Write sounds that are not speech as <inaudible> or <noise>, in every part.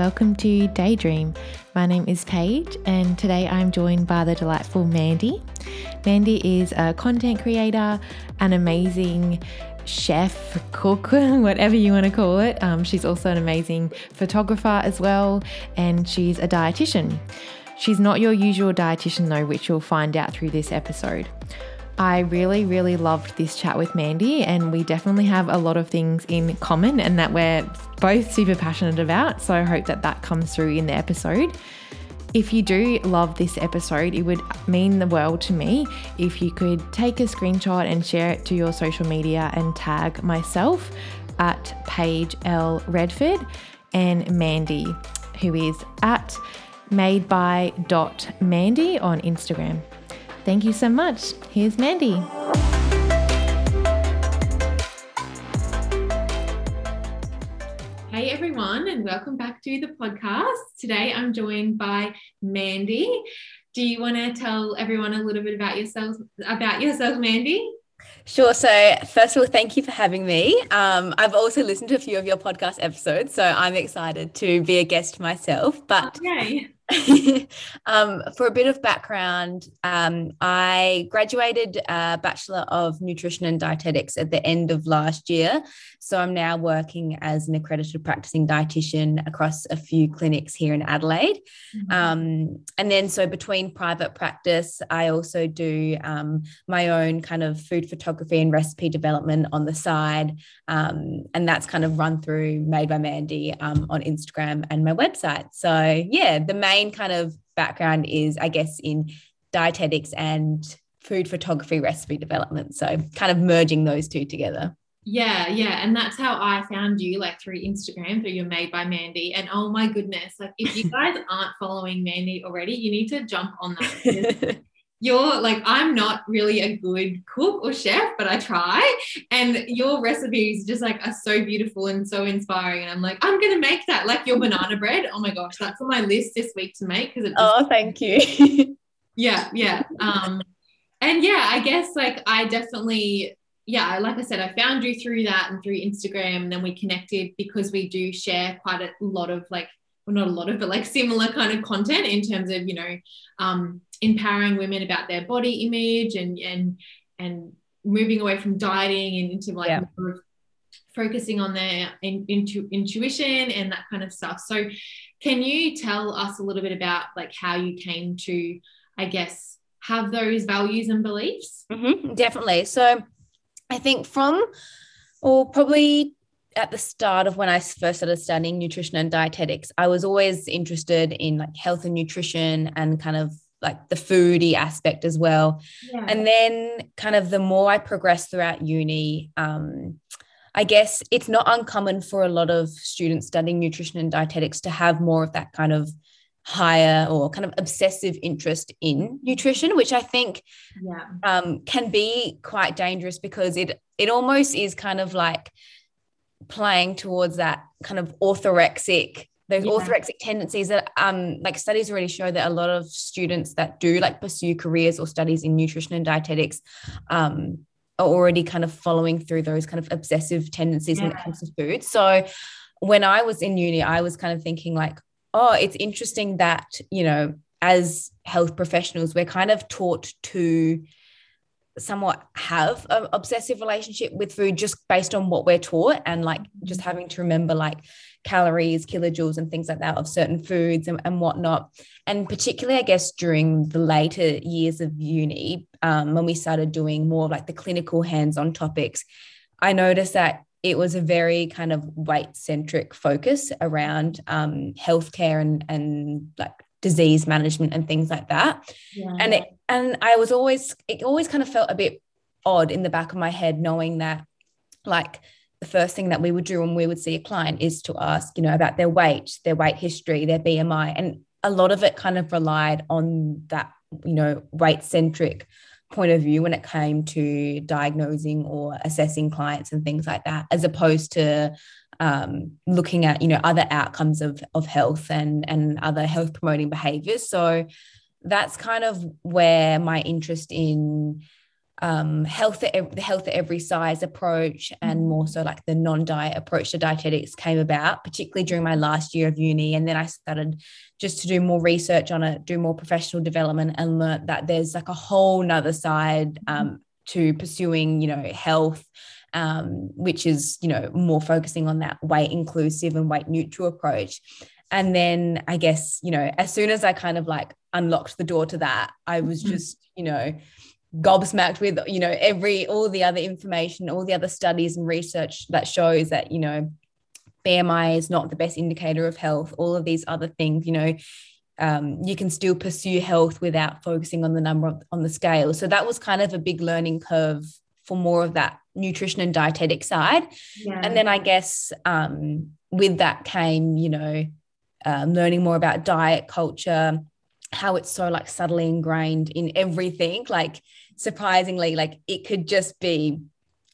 welcome to Daydream. My name is Paige, and today I'm joined by the delightful Mandy. Mandy is a content creator, an amazing chef, cook, <laughs> whatever you want to call it. Um, she's also an amazing photographer as well, and she's a dietitian. She's not your usual dietitian, though, which you'll find out through this episode. I really, really loved this chat with Mandy, and we definitely have a lot of things in common and that we're both super passionate about. So I hope that that comes through in the episode. If you do love this episode, it would mean the world to me if you could take a screenshot and share it to your social media and tag myself at Paige L. Redford and Mandy, who is at made by dot Mandy on Instagram. Thank you so much. Here's Mandy. Hey everyone, and welcome back to the podcast. Today I'm joined by Mandy. Do you want to tell everyone a little bit about yourself about yourself, Mandy? Sure. So, first of all, thank you for having me. Um, I've also listened to a few of your podcast episodes, so I'm excited to be a guest myself. But okay. <laughs> um, for a bit of background, um, I graduated a Bachelor of Nutrition and Dietetics at the end of last year. So I'm now working as an accredited practicing dietitian across a few clinics here in Adelaide. Mm-hmm. Um, and then, so between private practice, I also do um, my own kind of food photography and recipe development on the side. Um, and that's kind of run through Made by Mandy um, on Instagram and my website. So, yeah, the main main kind of background is, I guess, in dietetics and food photography recipe development. So kind of merging those two together. Yeah, yeah. And that's how I found you, like through Instagram, through your Made by Mandy. And oh my goodness, like if you <laughs> guys aren't following Mandy already, you need to jump on that. <laughs> you're like i'm not really a good cook or chef but i try. And your recipes just like are so beautiful and so inspiring. And i'm like i'm gonna make that like your banana bread. Oh my gosh that's on my list this week to make because oh thank you. <laughs> Yeah yeah um and yeah i guess like i definitely yeah like i said i found you through that and through instagram and then we connected because we do share quite a lot of like well not a lot of but like similar kind of content in terms of you know um empowering women about their body image and and and moving away from dieting and into like yeah. focusing on their in, into intuition and that kind of stuff. So can you tell us a little bit about like how you came to i guess have those values and beliefs? Mm-hmm, definitely. So i think from or probably at the start of when I first started studying nutrition and dietetics, I was always interested in like health and nutrition and kind of like the foodie aspect as well. Yeah. And then kind of the more I progressed throughout uni, um, I guess it's not uncommon for a lot of students studying nutrition and dietetics to have more of that kind of higher or kind of obsessive interest in nutrition, which I think yeah. um, can be quite dangerous because it it almost is kind of like playing towards that kind of orthorexic those yeah. orthorexic tendencies that um like studies already show that a lot of students that do like pursue careers or studies in nutrition and dietetics um are already kind of following through those kind of obsessive tendencies yeah. when it comes to food so when i was in uni i was kind of thinking like oh it's interesting that you know as health professionals we're kind of taught to somewhat have an obsessive relationship with food just based on what we're taught and like just having to remember like calories, kilojoules, and things like that of certain foods and, and whatnot. And particularly, I guess, during the later years of uni, um, when we started doing more like the clinical hands on topics, I noticed that it was a very kind of weight centric focus around um, healthcare and, and like disease management and things like that. Yeah. And it, and I was always it always kind of felt a bit odd in the back of my head knowing that like the first thing that we would do when we would see a client is to ask, you know, about their weight, their weight history, their BMI. And a lot of it kind of relied on that, you know, weight centric point of view when it came to diagnosing or assessing clients and things like that, as opposed to um, looking at, you know, other outcomes of, of health and, and other health promoting behaviors. So that's kind of where my interest in um, health at the health at every size approach and mm-hmm. more so like the non-diet approach to dietetics came about particularly during my last year of uni and then i started just to do more research on it do more professional development and learn that there's like a whole nother side mm-hmm. um, to pursuing you know health um, which is you know more focusing on that weight inclusive and weight neutral approach and then i guess you know as soon as i kind of like unlocked the door to that i was mm-hmm. just you know gobsmacked with you know every all the other information all the other studies and research that shows that you know bmi is not the best indicator of health all of these other things you know um, you can still pursue health without focusing on the number on the scale so that was kind of a big learning curve for more of that nutrition and dietetic side yeah. and then i guess um, with that came you know um, learning more about diet culture how it's so like subtly ingrained in everything like surprisingly like it could just be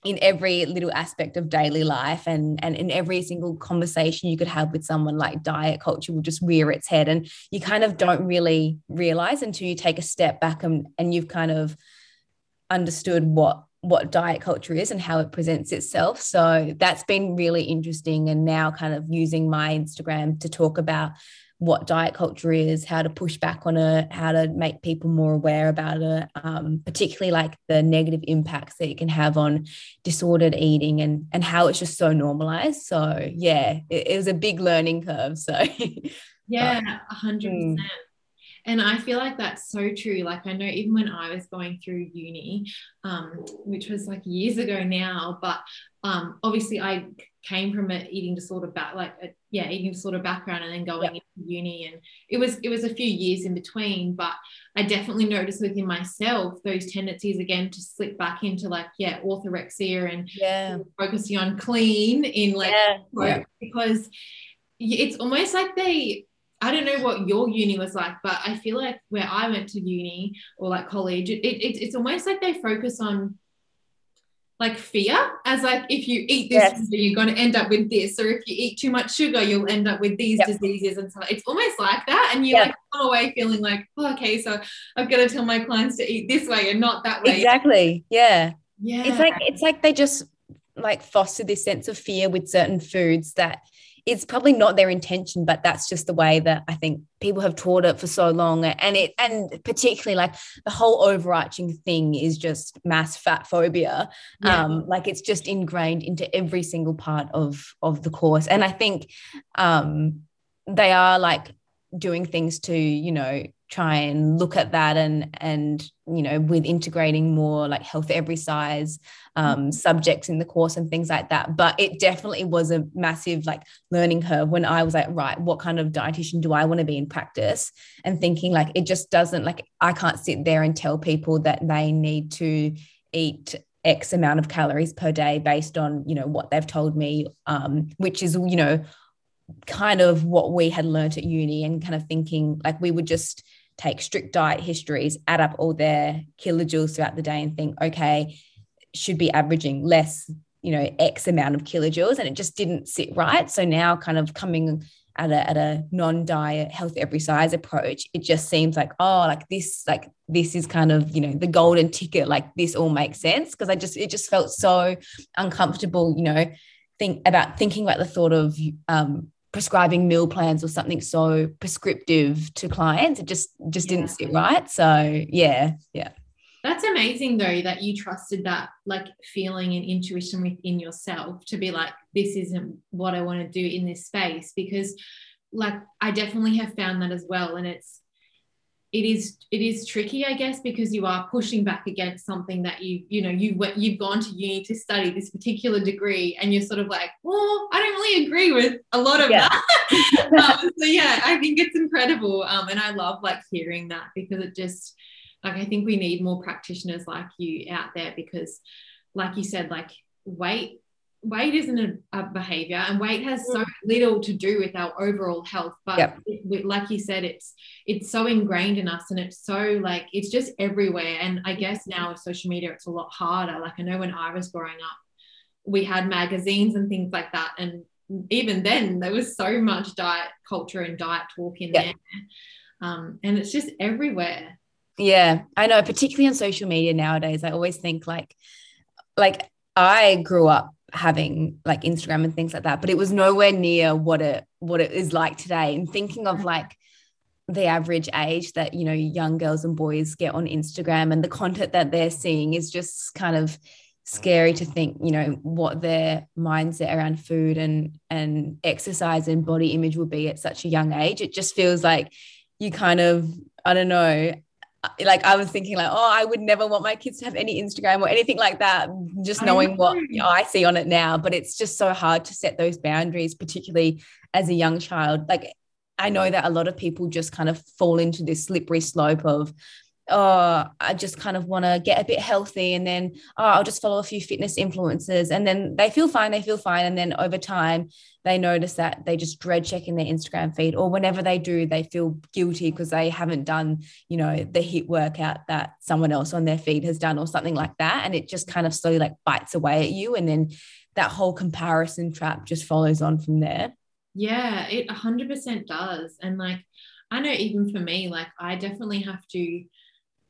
in every little aspect of daily life and and in every single conversation you could have with someone like diet culture will just rear its head and you kind of don't really realize until you take a step back and and you've kind of understood what what diet culture is and how it presents itself so that's been really interesting and now kind of using my instagram to talk about what diet culture is, how to push back on it, how to make people more aware about it, um, particularly like the negative impacts that it can have on disordered eating and and how it's just so normalized. So yeah, it, it was a big learning curve. So <laughs> yeah, a hundred percent. Mm. And I feel like that's so true. Like I know even when I was going through uni, um, which was like years ago now, but um, obviously I came from an eating disorder back like a, yeah eating disorder background and then going yeah. into uni and it was it was a few years in between but i definitely noticed within myself those tendencies again to slip back into like yeah orthorexia and yeah focusing on clean in like yeah. yeah. because it's almost like they I don't know what your uni was like, but I feel like where I went to uni or like college, it, it, it's almost like they focus on like fear as like if you eat this yes. you're going to end up with this or if you eat too much sugar you'll end up with these yep. diseases and so it's almost like that and you yep. like come away feeling like oh, okay so i've got to tell my clients to eat this way and not that way exactly yeah yeah it's like it's like they just like foster this sense of fear with certain foods that it's probably not their intention, but that's just the way that I think people have taught it for so long. And it, and particularly like the whole overarching thing is just mass fat phobia. Yeah. Um, like it's just ingrained into every single part of, of the course. And I think um, they are like doing things to, you know, try and look at that and and you know with integrating more like health every size um, mm-hmm. subjects in the course and things like that but it definitely was a massive like learning curve when i was like right what kind of dietitian do i want to be in practice and thinking like it just doesn't like i can't sit there and tell people that they need to eat x amount of calories per day based on you know what they've told me um, which is you know kind of what we had learned at uni and kind of thinking like we would just take strict diet histories, add up all their kilojoules throughout the day and think, okay, should be averaging less, you know, X amount of kilojoules. And it just didn't sit right. So now kind of coming at a, at a non-diet health every size approach, it just seems like, oh, like this, like this is kind of, you know, the golden ticket, like this all makes sense. Cause I just, it just felt so uncomfortable, you know, think about thinking about the thought of um, prescribing meal plans or something so prescriptive to clients it just just yeah. didn't sit right so yeah yeah that's amazing though that you trusted that like feeling and intuition within yourself to be like this isn't what i want to do in this space because like i definitely have found that as well and it's it is it is tricky i guess because you are pushing back against something that you you know you went you've gone to uni to study this particular degree and you're sort of like well i don't really agree with a lot of yeah. that <laughs> um, so yeah i think it's incredible um, and i love like hearing that because it just like i think we need more practitioners like you out there because like you said like weight weight isn't a, a, behavior and weight has so mm. little to do with our overall health but yep. it, like you said it's it's so ingrained in us and it's so like it's just everywhere and i guess now with social media it's a lot harder like i know when i was growing up we had magazines and things like that and even then there was so much diet culture and diet talk in yep. there um, and it's just everywhere Yeah, I know, particularly on social media nowadays. I always think like, like I grew up having like Instagram and things like that, but it was nowhere near what it what it is like today. And thinking of mm-hmm. like the average age that you know young girls and boys get on Instagram and the content that they're seeing is just kind of scary to think you know what their mindset around food and and exercise and body image will be at such a young age it just feels like you kind of i don't know like I was thinking like, oh, I would never want my kids to have any Instagram or anything like that, just knowing what I see on it now. But it's just so hard to set those boundaries, particularly as a young child. Like I know that a lot of people just kind of fall into this slippery slope of, oh, I just kind of want to get a bit healthy and then oh, I'll just follow a few fitness influencers and then they feel fine, they feel fine. And then over time, they notice that they just dread checking their Instagram feed or whenever they do, they feel guilty because they haven't done, you know, the HIIT workout that someone else on their feed has done or something like that. And it just kind of slowly like bites away at you. And then that whole comparison trap just follows on from there. Yeah, it 100% does. And like, I know even for me, like, I definitely have to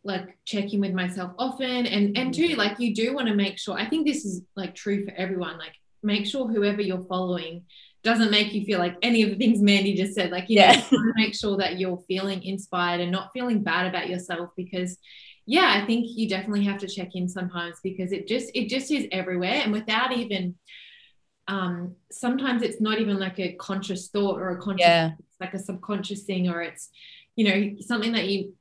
like check in with myself often and and too like you do want to make sure i think this is like true for everyone like make sure whoever you're following doesn't make you feel like any of the things mandy just said like you yeah. know make sure that you're feeling inspired and not feeling bad about yourself because yeah i think you definitely have to check in sometimes because it just it just is everywhere and without even um sometimes it's not even like a conscious thought or a conscious yeah. it's like a subconscious thing or it's you know something that you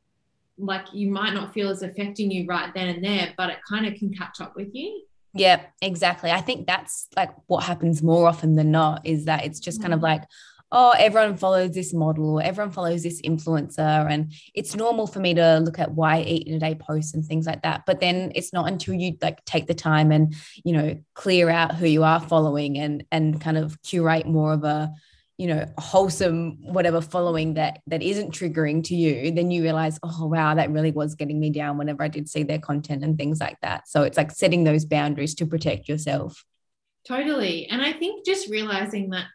like you might not feel as affecting you right then and there, but it kind of can catch up with you. Yeah, exactly. I think that's like what happens more often than not is that it's just kind of mm. like, oh, everyone follows this model, or everyone follows this influencer. And it's normal for me to look at why eat in a day posts and things like that. But then it's not until you like take the time and, you know, clear out who you are following and and kind of curate more of a you know wholesome whatever following that that isn't triggering to you then you realize oh wow that really was getting me down whenever i did see their content and things like that. So it's like setting those boundaries to protect yourself. Totally. And i think just realizing that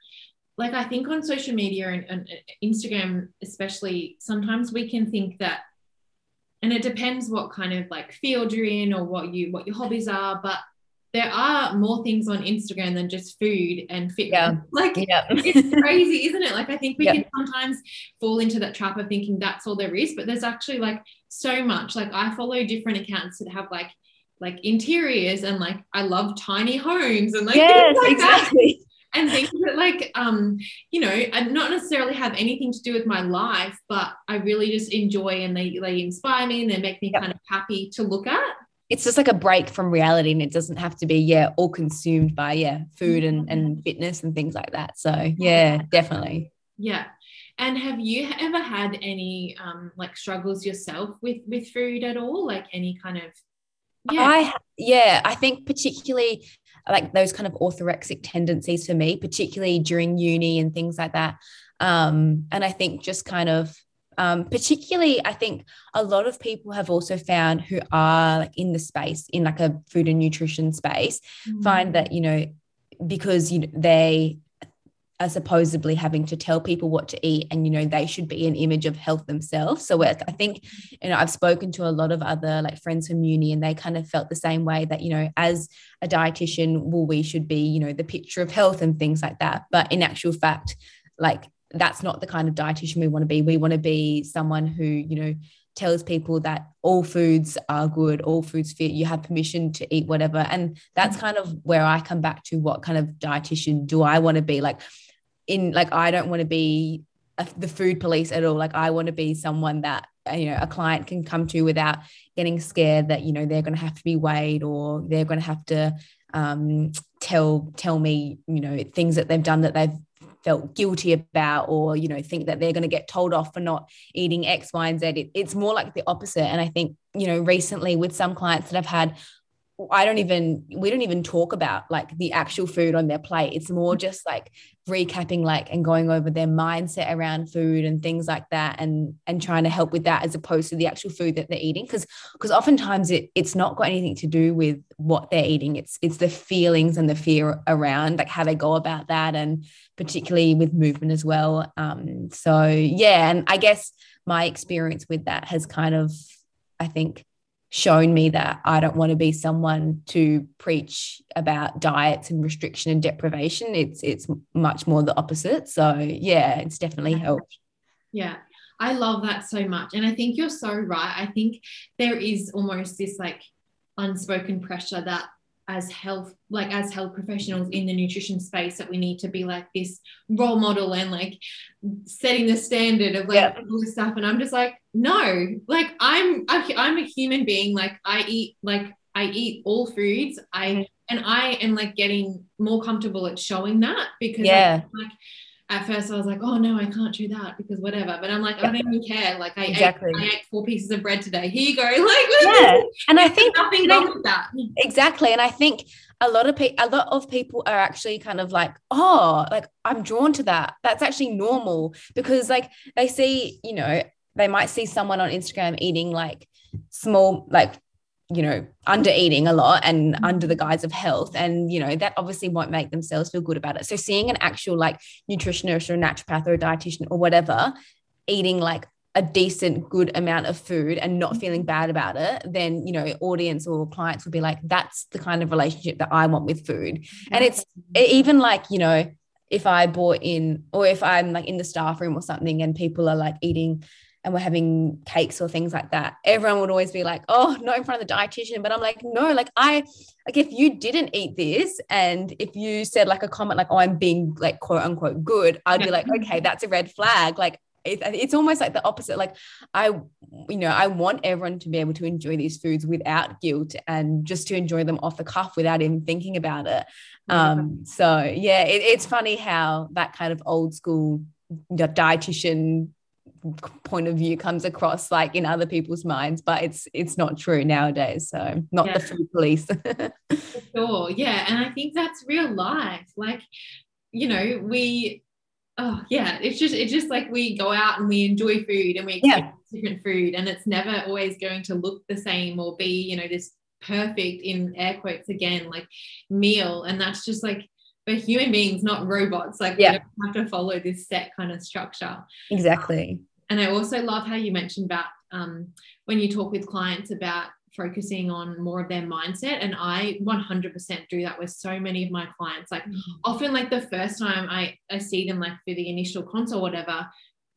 like i think on social media and, and uh, instagram especially sometimes we can think that and it depends what kind of like field you're in or what you what your hobbies are but there are more things on Instagram than just food and fitness. Yeah. <laughs> Like yeah. it's crazy, isn't it? Like I think we yeah. can sometimes fall into that trap of thinking that's all there is, but there's actually like so much. Like I follow different accounts that have like like interiors and like I love tiny homes and like, yes, like exactly. That. And things that like um, you know, and not necessarily have anything to do with my life, but I really just enjoy and they they inspire me and they make me yep. kind of happy to look at it's just like a break from reality and it doesn't have to be yeah all consumed by yeah food and, and fitness and things like that. So yeah definitely. yeah. And have you ever had any um like struggles yourself with with food at all? Like any kind of yeah. I yeah i think particularly like those kind of orthorexic tendencies for me particularly during uni and things like that. Um and i think just kind of um, particularly, I think a lot of people have also found who are like in the space, in like a food and nutrition space, mm-hmm. find that, you know, because you know, they are supposedly having to tell people what to eat and you know they should be an image of health themselves so i think you know i've spoken to a lot of other like friends from uni and they kind of felt the same way that you know as a dietitian well we should be you know the picture of health and things like that but in actual fact like that's not the kind of dietitian we want to be. We want to be someone who, you know, tells people that all foods are good, all foods fit, you have permission to eat whatever. And that's kind of where I come back to what kind of dietitian do I want to be? Like, in like, I don't want to be a, the food police at all. Like, I want to be someone that, uh, you know, a client can come to without getting scared that, you know, they're going to have to be weighed or they're going to have to um, tell tell me you know things that they've done that they've felt guilty about or you know think that they're going to get told off for not eating x y and z. It, it's more like the opposite. And i think you know recently with some clients that i've had I don't even we don't even talk about like the actual food on their plate. It's more just like recapping like and going over their mindset around food and things like that and and trying to help with that as opposed to the actual food that they're eating because because oftentimes it it's not got anything to do with what they're eating. It's it's the feelings and the fear around like how they go about that and particularly with movement as well. Um so yeah and I guess my experience with that has kind of I think shown me that I don't want to be someone to preach about diets and restriction and deprivation. It's it's much more the opposite. So yeah, it's definitely helped. Yeah. I love that so much. And I think you're so right. I think there is almost this like unspoken pressure that as health like as health professionals in the nutrition space that we need to be like this role model and like setting the standard of like yeah. all this stuff. And i'm just like no like i'm i'm a human being. Like i eat like i eat all foods. I and i am like getting more comfortable at showing that because yeah. like at first I was like, oh no, I can't do that because whatever. But I'm like, I don't even care. Like I, exactly. ate, I ate four pieces of bread today. Here you go. <laughs> Like yeah. And I think nothing wrong with that. Exactly. And I think a lot of people, a lot of people are actually kind of like, oh, like I'm drawn to that. That's actually normal because like they see, you know, they might see someone on Instagram eating like small, like you know, under eating a lot and under the guise of health. And, you know, that obviously won't make themselves feel good about it. So seeing an actual like nutritionist or a naturopath or a dietitian or whatever eating like a decent good amount of food and not feeling bad about it then you know audience or clients will be like that's the kind of relationship that i want with food and it's even like you know if i bought in or if i'm like in the staff room or something and people are like eating and we're having cakes or things like that, everyone would always be like, oh, not in front of the dietitian. But I'm like, no, like I, like if you didn't eat this and if you said like a comment like, oh, I'm being like quote unquote good, I'd be like, <laughs> okay, that's a red flag. Like it, it's almost like the opposite. Like I, you know, I want everyone to be able to enjoy these foods without guilt and just to enjoy them off the cuff without even thinking about it. Um, so yeah, it, it's funny how that kind of old school dietitian point of view comes across like in other people's minds but it's it's not true nowadays so not yeah. the food police <laughs> sure yeah and i think that's real life like you know we oh yeah it's just it's just like we go out and we enjoy food and we yeah. different food and it's never always going to look the same or be you know this perfect in air quotes again like meal and that's just like human beings, not robots. Like yeah. we have to follow this set kind of structure. Exactly. And I also love how you mentioned about um, when you talk with clients about focusing on more of their mindset. And I 100% do that with so many of my clients. Like mm-hmm. often, like the first time I, I see them, like for the initial consult, or whatever,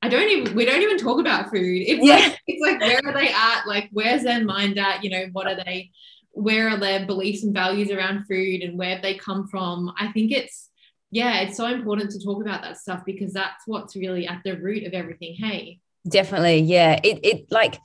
I don't even we don't even talk about food. It's yeah. like it's like where are they at? Like where's their mind at? You know, what are they where are their beliefs and values around food and where they come from? I think it's yeah, it's so important to talk about that stuff because that's what's really at the root of everything. Hey. Definitely. Yeah. It, it like,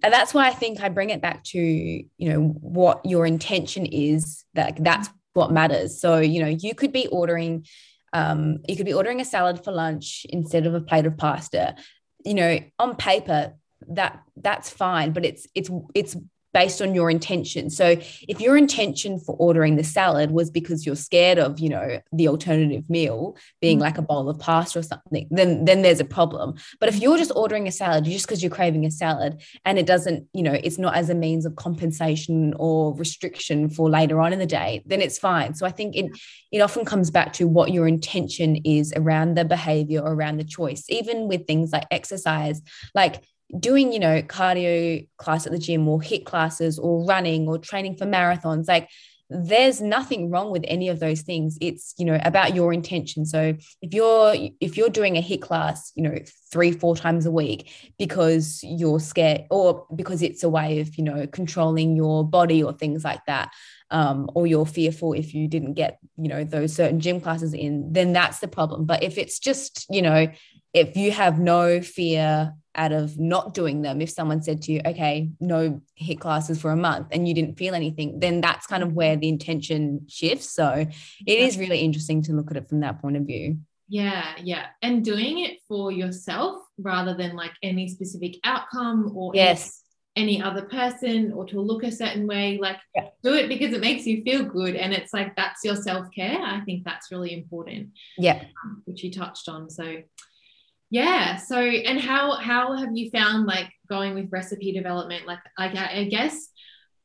that's why I think I bring it back to, you know, what your intention is that that's what matters. So, you know, you could be ordering, um, you could be ordering a salad for lunch instead of a plate of pasta. You know, on paper, that that's fine, but it's it's it's based on your intention. So if your intention for ordering the salad was because you're scared of, you know, the alternative meal being mm. like a bowl of pasta or something, then then there's a problem. But if you're just ordering a salad just because you're craving a salad and it doesn't, you know, it's not as a means of compensation or restriction for later on in the day, then it's fine. So I think it it often comes back to what your intention is around the behavior or around the choice, even with things like exercise. Like doing, you know, cardio class at the gym or HIIT classes or running or training for marathons, like there's nothing wrong with any of those things. It's you know about your intention. So if you're if you're doing a HIIT class you know three four times a week because you're scared or because it's a way of you know controlling your body or things like that um, or you're fearful if you didn't get you know those certain gym classes in then that's the problem. But if it's just you know if you have no fear out of not doing them if someone said to you okay no HIIT classes for a month and you didn't feel anything then that's kind of where the intention shifts. So it is really interesting to look at it from that point of view. Yeah yeah. And doing it for yourself rather than like any specific outcome or yes. any, other person or to look a certain way like yeah. do it because it makes you feel good and it's like that's your self-care. I think that's really important yeah. um, which you touched on. So yeah so and how how have you found like going with recipe development like like I, I guess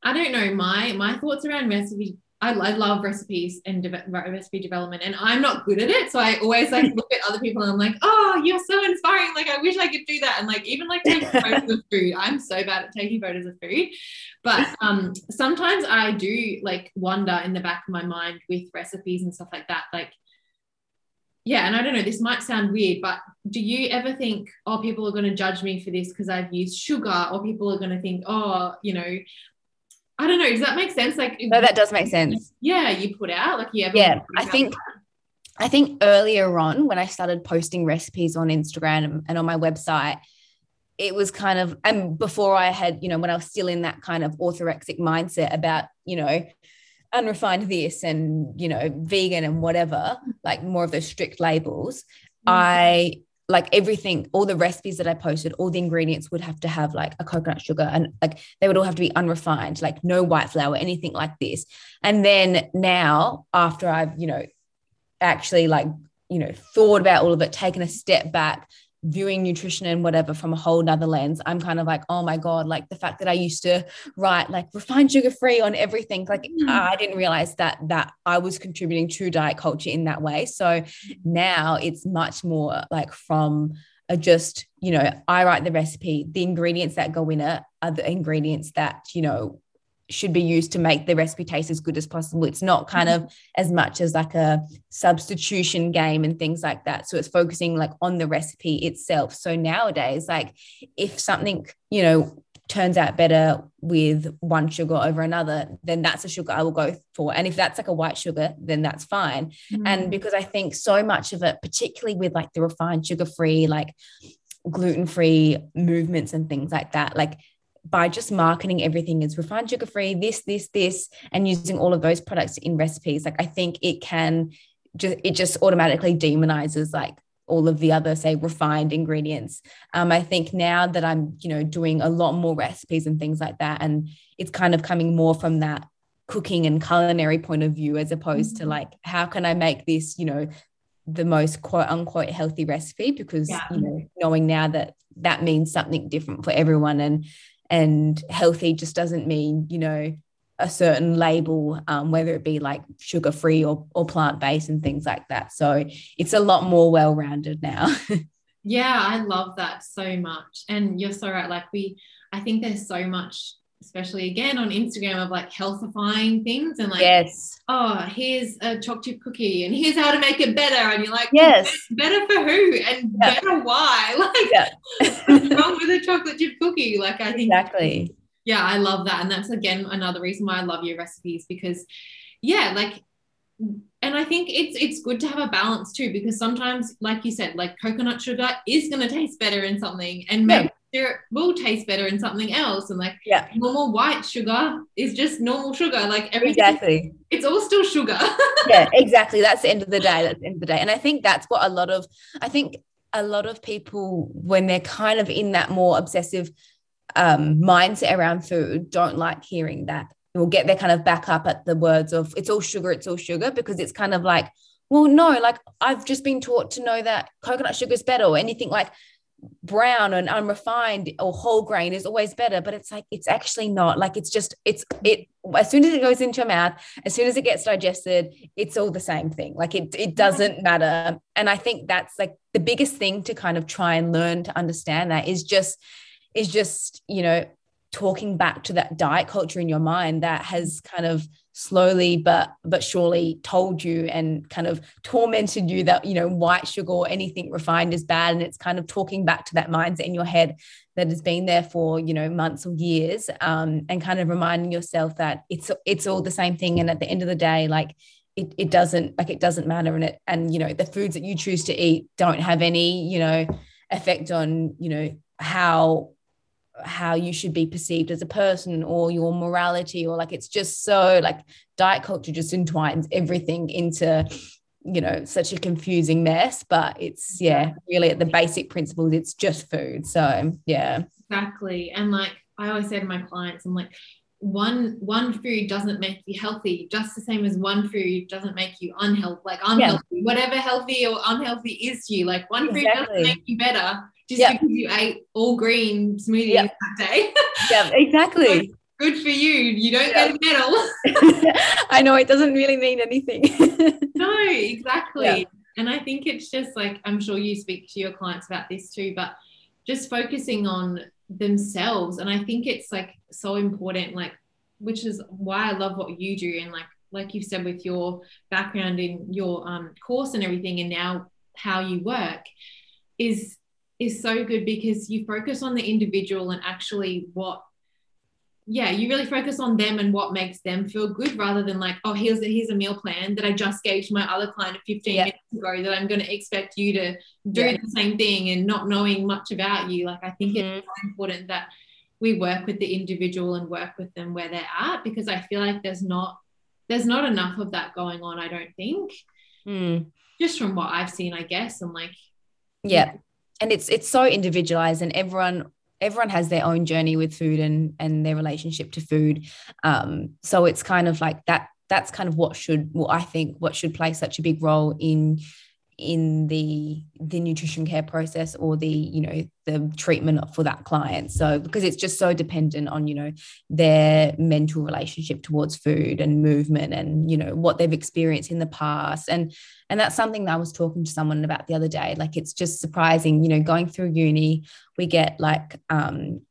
I don't know my my thoughts around recipe I, I love recipes and de- recipe development, and I'm not good at it. So I always like look at other people and I'm like, oh, you're so inspiring. Like I wish I could do that. And like even like taking <laughs> photos of food, I'm so bad at taking photos of food. But um, sometimes I do like wonder in the back of my mind with recipes and stuff like that, like. Yeah, and I don't know, this might sound weird, but do you ever think, oh, people are going to judge me for this because I've used sugar, or people are going to think, oh, you know, I don't know. Does that make sense? Like, no, that does make sense. Yeah, you put out like yeah. Yeah, I think. That? I think earlier on when I started posting recipes on Instagram and on my website, it was kind of and before I had, you know, when I was still in that kind of orthorexic mindset about, you know, unrefined this and, you know, vegan and whatever, like more of those strict labels, mm-hmm. I like everything, all the recipes that I posted, all the ingredients would have to have like a coconut sugar and like they would all have to be unrefined, like no white flour, anything like this. And then now, after I've, you know, actually like, you know, thought about all of it, taken a step back, viewing nutrition and whatever from a whole nother lens i'm kind of like oh my god like the fact that i used to write like refined sugar free on everything like mm. i didn't realize that that i was contributing to diet culture in that way so now it's much more like from a just you know i write the recipe the ingredients that go in it are the ingredients that you know should be used to make the recipe taste as good as possible. It's not kind of as much as like a substitution game and things like that. So it's focusing like on the recipe itself. So nowadays, like if something, you know, turns out better with one sugar over another, then that's a sugar I will go for. And if that's like a white sugar, then that's fine. Mm. And because I think so much of it, particularly with like the refined sugar free, like gluten free movements and things like that, like by just marketing everything as refined sugar free, this, this, this, and using all of those products in recipes, like I think it can just it just automatically demonizes like all of the other say refined ingredients um, i think now that i'm you know doing a lot more recipes and things like that and it's kind of coming more from that cooking and culinary point of view as opposed mm-hmm. to like how can i make this you know the most quote unquote healthy recipe because yeah. you know knowing now that that means something different for everyone and and healthy just doesn't mean you know a certain label um, whether it be like sugar free or, or plant based and things like that. So it's a lot more well rounded now. <laughs> Yeah i love that so much. And you're so right like we i think there's so much especially again on Instagram of like healthifying things and like yes. Oh here's a chocolate chip cookie and here's how to make it better. And you're like yes. Better for who and yeah. better why? <laughs> Like yeah. what's wrong with a chocolate chip cookie? Like I think exactly. Yeah I love that. And that's again another reason why I love your recipes because yeah like and I think it's it's good to have a balance too because sometimes like you said like coconut sugar is going to taste better in something and maybe there will taste better in something else. And like yeah. normal white sugar is just normal sugar. Like everything exactly. it's all still sugar. <laughs> Yeah exactly. That's the end of the day. That's the end of the day. And i think that's what a lot of i think a lot of people when they're kind of in that more obsessive um, mindset around food don't like hearing that. Will get their kind of back up at the words of it's all sugar it's all sugar because it's kind of like well no like i've just been taught to know that coconut sugar is better or anything. Like brown and unrefined or whole grain is always better but it's like it's actually not. Like it's just it's it as soon as it goes into your mouth as soon as it gets digested it's all the same thing. Like it it doesn't matter. And i think that's like the biggest thing to kind of try and learn to understand that is just is just you know talking back to that diet culture in your mind that has kind of slowly but but surely told you and kind of tormented you that you know white sugar or anything refined is bad. And it's kind of talking back to that mindset in your head that has been there for you know months or years um, and kind of reminding yourself that it's it's all the same thing. And at the end of the day like it, it doesn't like it doesn't matter. And it and you know the foods that you choose to eat don't have any you know effect on you know how how you should be perceived as a person or your morality or like it's just so like diet culture just entwines everything into you know such a confusing mess but it's yeah really at the basic principles it's just food. So yeah. Exactly. And like i always say to my clients i'm like one one food doesn't make you healthy just the same as one food doesn't make you unhealthy like unhealthy. Yeah. whatever healthy or unhealthy is to you like one exactly. food doesn't make you better just yep. because you ate all green smoothies yep. that day. <laughs> yeah, exactly. good for you. You don't yeah. get a medal. <laughs> I know it doesn't really mean anything. <laughs> no, exactly. And I think it's just like, I'm sure you speak to your clients about this too, but just focusing on themselves. And I think it's like so important, like, which is why I love what you do. And like, like you said, with your background in your um, course and everything, and now how you work is is so good because you focus on the individual and actually what yeah, you really focus on them and what makes them feel good rather than like, oh, here's a, here's a meal plan that I just gave to my other client 15 yeah. minutes ago that I'm going to expect you to do yeah. the same thing and not knowing much about you. Like, I think mm-hmm. it's so important that we work with the individual and work with them where they're at because I feel like there's not there's not enough of that going on. I don't think, mm. just from what I've seen, I guess, and like, yeah. And it's it's so individualized, and everyone everyone has their own journey with food and and their relationship to food. Um, so it's kind of like that that's kind of what should well i think what should play such a big role in in the the nutrition care process or the you know the treatment for that client. So because it's just so dependent on you know their mental relationship towards food and movement and you know what they've experienced in the past. And and that's something that I was talking to someone about the other day. Like it's just surprising you know going through uni we get like um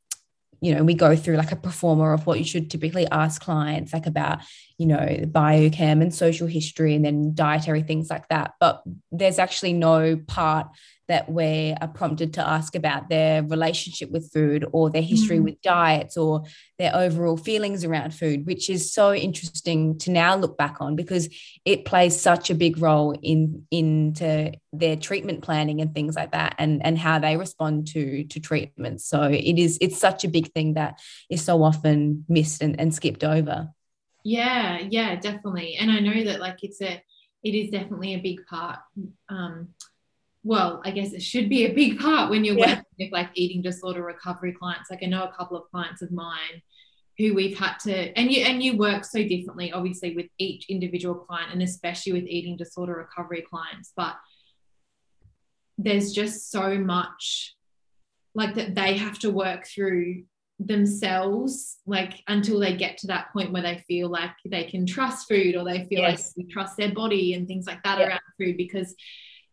you know, we go through like a proforma of what you should typically ask clients, like about, you know, biochem and social history and then dietary things like that. But there's actually no part that we are prompted to ask about their relationship with food or their history mm. with diets or their overall feelings around food, which is so interesting to now look back on because it plays such a big role in into their treatment planning and things like that and, and how they respond to to treatments. So it is it's such a big thing that is so often missed and, and skipped over. Yeah, yeah, definitely. And I know that like it's a it is definitely a big part. Um, well, I guess it should be a big part when you're yeah. working with like eating disorder recovery clients. Like I know a couple of clients of mine who we've had to and you and you work so differently obviously with each individual client and especially with eating disorder recovery clients but there's just so much like that they have to work through themselves like until they get to that point where they feel like they can trust food or they feel yes. like they trust their body and things like that around food because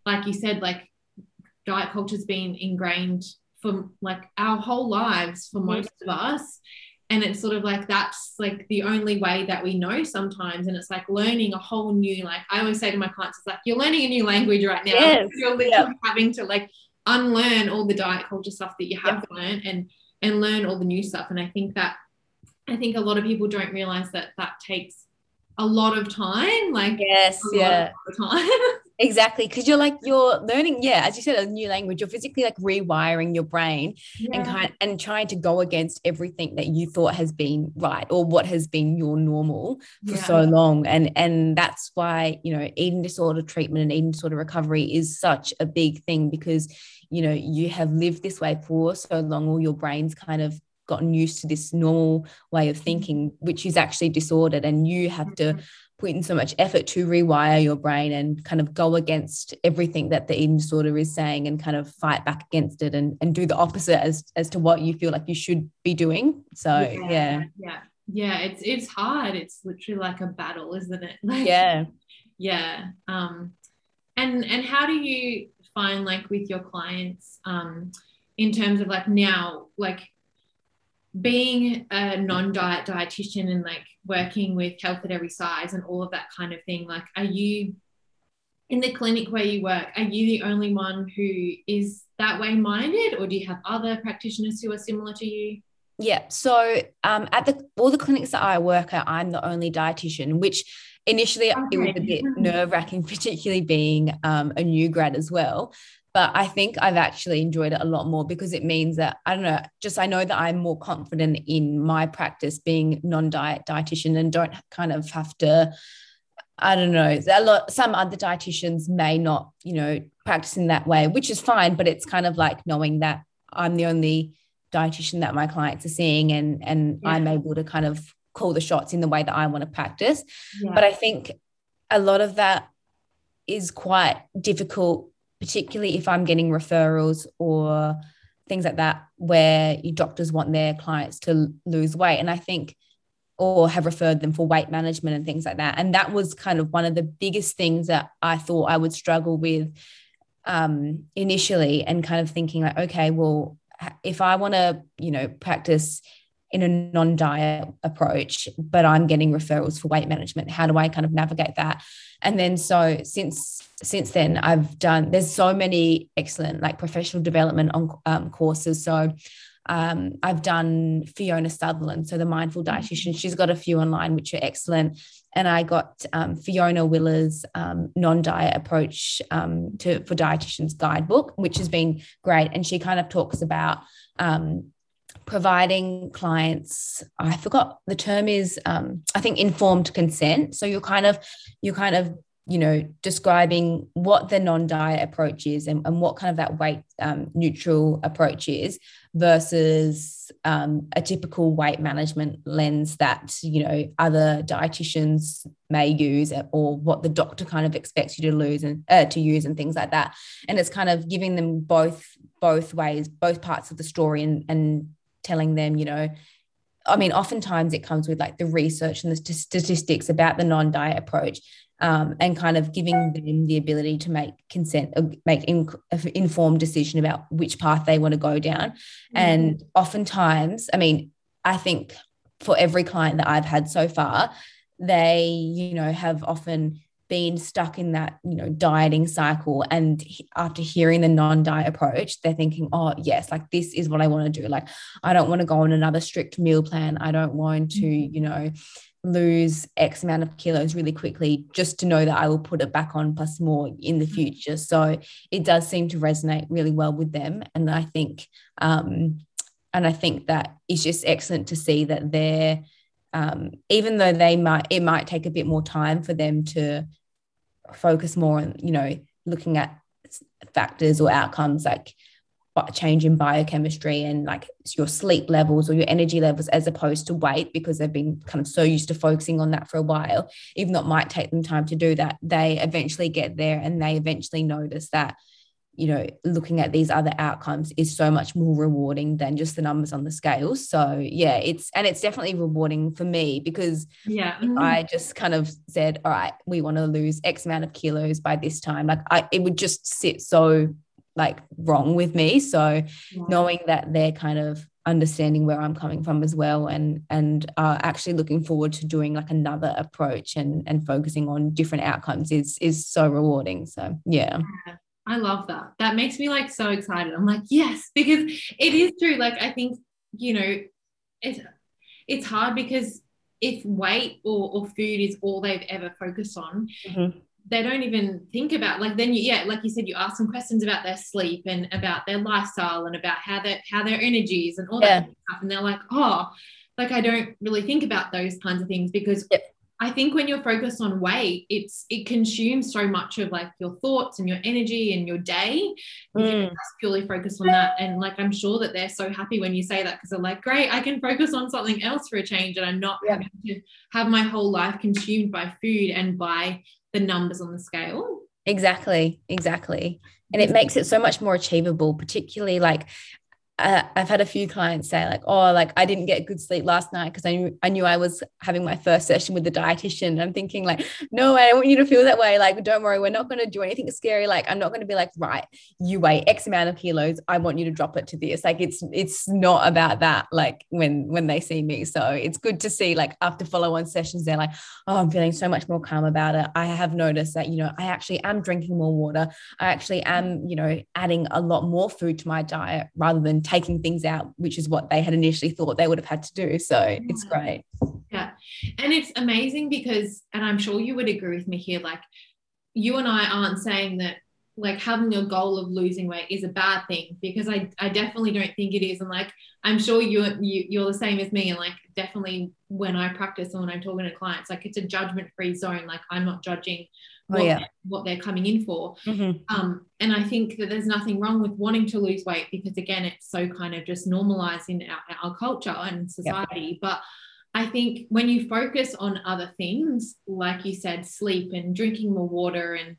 like you said, like diet culture's been ingrained for like our whole lives for most of us. And it's sort of like that's like the only way that we know sometimes. And it's like learning a whole new, like I always say to my clients, it's like you're learning a new language right now. Yes. You're literally having to like unlearn all the diet culture stuff that you have learned and and learn all the new stuff. And I think that I think a lot of people don't realize that that takes a lot of time. Like yes, yeah, <laughs> time. Exactly, because you're like you're learning, yeah, as you said, a new language. You're physically like rewiring your brain yeah. and kind and trying to go against everything that you thought has been right or what has been your normal for yeah. so long. And and that's why you know eating disorder treatment and eating disorder recovery is such a big thing because you know you have lived this way for so long, or your brain's kind of gotten used to this normal way of mm-hmm. thinking, which is actually disordered, and you have to mm-hmm. put in so much effort to rewire your brain and kind of go against everything that the eating disorder is saying and kind of fight back against it and, and do the opposite as as to what you feel like you should be doing. So yeah yeah. yeah, yeah it's it's hard. It's literally like a battle isn't it? <laughs> Like, yeah. yeah um and and how do you find like with your clients um in terms of like now like being a non-diet dietitian and like working with health at every size and all of that kind of thing like are you in the clinic where you work are you the only one who is that way minded or do you have other practitioners who are similar to you yeah so um, at the all the clinics that i work at i'm the only dietitian which initially okay. it was a bit nerve wracking <laughs> particularly being um, a new grad as well but I think I've actually enjoyed it a lot more because it means that I don't know, just I know that I'm more confident in my practice being non-diet dietitian and don't kind of have to I don't know. A lot some other dietitians may not, you know, practice in that way, which is fine, but it's kind of like knowing that I'm the only dietitian that my clients are seeing and and yeah. I'm able to kind of call the shots in the way that I want to practice. Yeah. But I think a lot of that is quite difficult particularly if I'm getting referrals or things like that where doctors want their clients to lose weight. And i think or have referred them for weight management and things like that. And that was kind of one of the biggest things that i thought i would struggle with um, initially and kind of thinking like okay well if i want to you know practice in a non-diet approach but i'm getting referrals for weight management how do i kind of navigate that and then so since since then i've done there's so many excellent like professional development on um, courses so um, I've done Fiona Sutherland, so the mindful mm-hmm. dietitian. She's got a few online which are excellent, and I got um, Fiona Willer's um, non-diet approach um, to for dietitians guidebook, which has been great. And she kind of talks about um, providing clients i forgot the term is um, i think informed consent. So you're kind of you're kind of you know describing what the non-diet approach is and, and what kind of that weight um, neutral approach is versus um, a typical weight management lens that you know other dietitians may use or what the doctor kind of expects you to lose and uh, to use and things like that. And it's kind of giving them both both ways both parts of the story and, and telling them, you know, I mean, oftentimes it comes with like the research and the st- statistics about the non diet approach um, and kind of giving them the ability to make consent, uh, make in, informed decision about which path they want to go down. Mm-hmm. And oftentimes, I mean, I think for every client that I've had so far, they, you know, have often been stuck in that you know dieting cycle and after hearing the non-diet approach they're thinking oh yes like this is what i want to do like i don't want to go on another strict meal plan i don't want to mm-hmm. you know lose x amount of kilos really quickly just to know that i will put it back on plus more in the mm-hmm. future so it does seem to resonate really well with them and i think um and i think that it's just excellent to see that they're um, even though they might it might take a bit more time for them to focus more on you know looking at factors or outcomes like change in biochemistry and like your sleep levels or your energy levels as opposed to weight because they've been kind of so used to focusing on that for a while. Even though it might take them time to do that. They eventually get there and they eventually notice that you know looking at these other outcomes is so much more rewarding than just the numbers on the scale. So yeah it's and it's definitely rewarding for me because yeah. I just kind of said all right we want to lose x amount of kilos by this time. Like i it would just sit so like wrong with me. So yeah. knowing that they're kind of understanding where i'm coming from as well and and uh, actually looking forward to doing like another approach and and focusing on different outcomes is is so rewarding. So yeah. yeah I love that. That makes me like so excited. I'm like, yes, <laughs> because it is true. Like, I think, you know, it's it's hard because if weight or, or food is all they've ever focused on, mm-hmm. they don't even think about like then you yeah, like you said, you ask some questions about their sleep and about their lifestyle and about how their how their energies and all yeah. that stuff. And they're like, oh, like I don't really think about those kinds of things because yep. I think when you're focused on weight, it's it consumes so much of like your thoughts and your energy and your day. Mm. You purely focused on that. And like I'm sure that they're so happy when you say that because they're like, great, I can focus on something else for a change. And I'm not yeah. having to have my whole life consumed by food and by the numbers on the scale. Exactly. Exactly. And it makes it so much more achievable, particularly like uh, I've had a few clients say like, oh, like I didn't get good sleep last night because I knew I knew I was having my first session with the dietitian. I'm thinking like, no, I don't want you to feel that way. Like, don't worry, we're not going to do anything scary. Like, I'm not going to be like, right, you weigh X amount of kilos. I want you to drop it to this. Like, it's it's not about that. Like when when they see me, so it's good to see like after follow on sessions, they're like, oh, I'm feeling so much more calm about it. I have noticed that you know I actually am drinking more water. I actually am you know adding a lot more food to my diet rather than taking things out, which is what they had initially thought they would have had to do. So it's mm. great. Yeah. And it's amazing because, and I'm sure you would agree with me here, like you and I aren't saying that like having a goal of losing weight is a bad thing because I, I definitely don't think it is. And like I'm sure you, you you're the same as me. And like definitely when I practice and when I'm talking to clients, like it's a judgment free zone. Like I'm not judging what, oh, yeah. they're, what they're coming in for. Mm-hmm. Um, and I think that there's nothing wrong with wanting to lose weight because, again, it's so kind of just normalized in our, our culture and society. Yep. But I think when you focus on other things, like you said, sleep and drinking more water and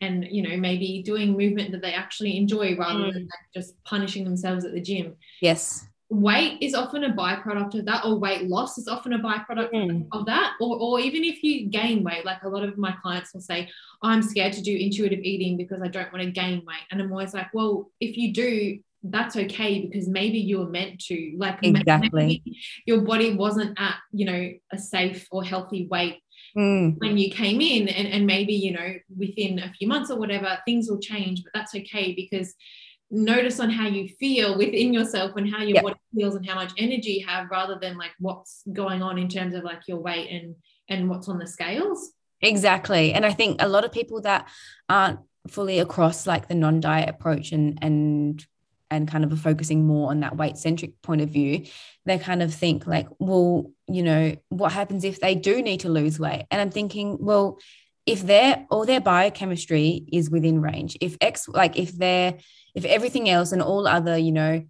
and you know maybe doing movement that they actually enjoy rather Mm. than like just punishing themselves at the gym Yes. Weight is often a byproduct of that or weight loss is often a byproduct Mm. of that or, or even if you gain weight like a lot of my clients will say "Oh, i'm scared to do intuitive eating because i don't want to gain weight and i'm always like well if you do that's okay because maybe you were meant to like Exactly. your body wasn't at you know a safe or healthy weight Mm. when you came in and, and maybe you know within a few months or whatever things will change but that's okay because notice on how you feel within yourself and how your Yep. body feels and how much energy you have rather than like what's going on in terms of like your weight and and what's on the scales Exactly. And I think a lot of people that aren't fully across like the non-diet approach and and and kind of focusing more on that weight centric point of view, they kind of think like, well, you know, what happens if they do need to lose weight? And I'm thinking, well, if their all their biochemistry is within range, if X like if they're if everything else and all other, you know,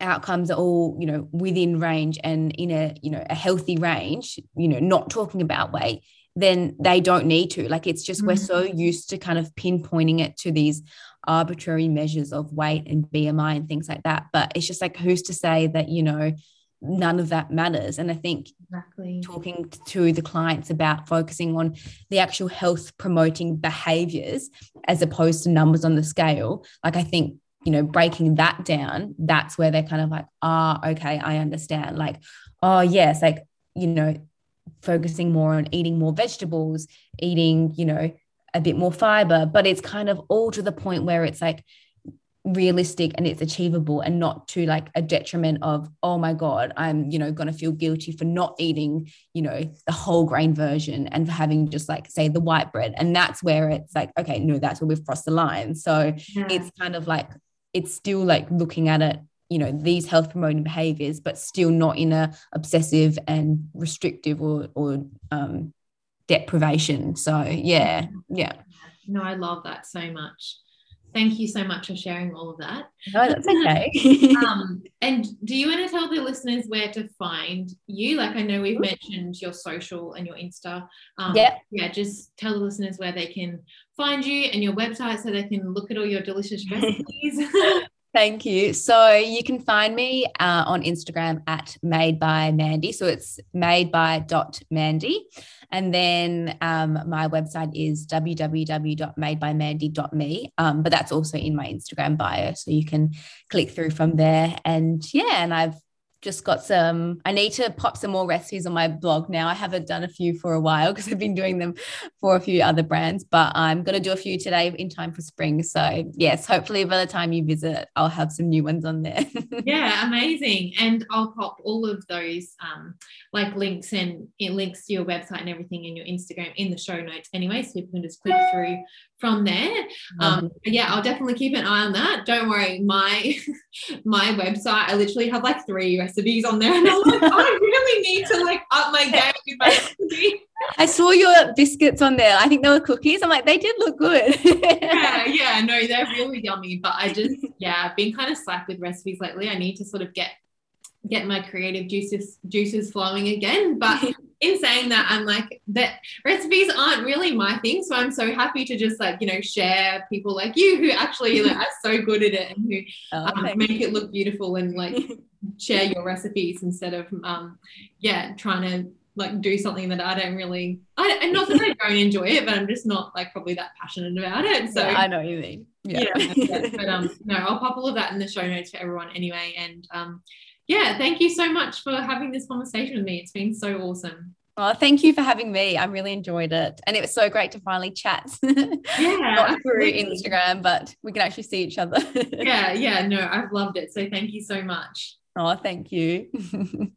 outcomes are all you know within range and in a you know a healthy range you know not talking about weight then they don't need to like it's just we're Mhm. so used to kind of pinpointing it to these arbitrary measures of weight and bmi and things like that but it's just like who's to say that you know none of that matters. And i think exactly. talking to the clients about focusing on the actual health promoting behaviors as opposed to numbers on the scale like i think you know breaking that down that's where they're kind of like ah okay i understand. Like oh yes like you know focusing more on eating more vegetables eating you know a bit more fiber. But it's kind of all to the point where it's like realistic and it's achievable and not to like a detriment of oh my god i'm you know going to feel guilty for not eating you know the whole grain version and for having just like say the white bread. And that's where it's like okay no that's where we've crossed the line. So Yeah. it's kind of like it's still like looking at it you know these health promoting behaviors but still not in a obsessive and restrictive or or um deprivation. So yeah. yeah. No i love that so much thank you so much for sharing all of that no that's <laughs> okay um, and do you want to tell the listeners where to find you? Like I know we've mentioned your social and your Insta. Um, Yeah. Yeah. Just tell the listeners where they can find you and your website so they can look at all your delicious recipes. <laughs> Thank you. So you can find me uh, on Instagram at made by Mandy. So it's made by dot Mandy. And then um, my website is www.madebymandy.me. Um, but that's also in my Instagram bio. So you can click through from there. And yeah, and I've just got some, I need to pop some more recipes on my blog now. I haven't done a few for a while <laughs> because I've been doing them for a few other brands, but I'm going to do a few today in time for spring. So, yes, hopefully by the time you visit, I'll have some new ones on there. <laughs> yeah, amazing. And I'll pop all of those um, like links and it links to your website and everything in your Instagram in the show notes anyway. So people can just click through from there. Um, yeah, I'll definitely keep an eye on that. Don't worry, my <laughs> my website, I literally have like three recipes on there, and I'm like, I really need to like up my game with my recipe. I saw your biscuits on there. I think they were cookies. I'm like, they did look good. Yeah, yeah, no, they're really yummy. But I just, <laughs> yeah, I've been kind of slack with recipes lately. I need to sort of get get my creative juices juices flowing again. But <laughs> in saying that, I'm like that recipes aren't really my thing. So I'm so happy to just like, you know, share people like you who actually like, are so good at it and who <laughs> Oh, um, make it look beautiful and like <laughs> share your recipes instead of um yeah trying to like do something that I don't really I and not that I don't enjoy it but I'm just not like probably that passionate about it so Yeah, I know what you mean. yeah, yeah. but um no I'll pop all of that in the show notes for everyone anyway and um yeah thank you so much for having this conversation with me it's been so awesome Oh, thank you for having me. I really enjoyed it. And it was so great to finally chat. <laughs> yeah Not through. Instagram, but we can actually see each other. yeah <laughs> yeah no I've loved it so thank you so much Oh, thank you. <laughs>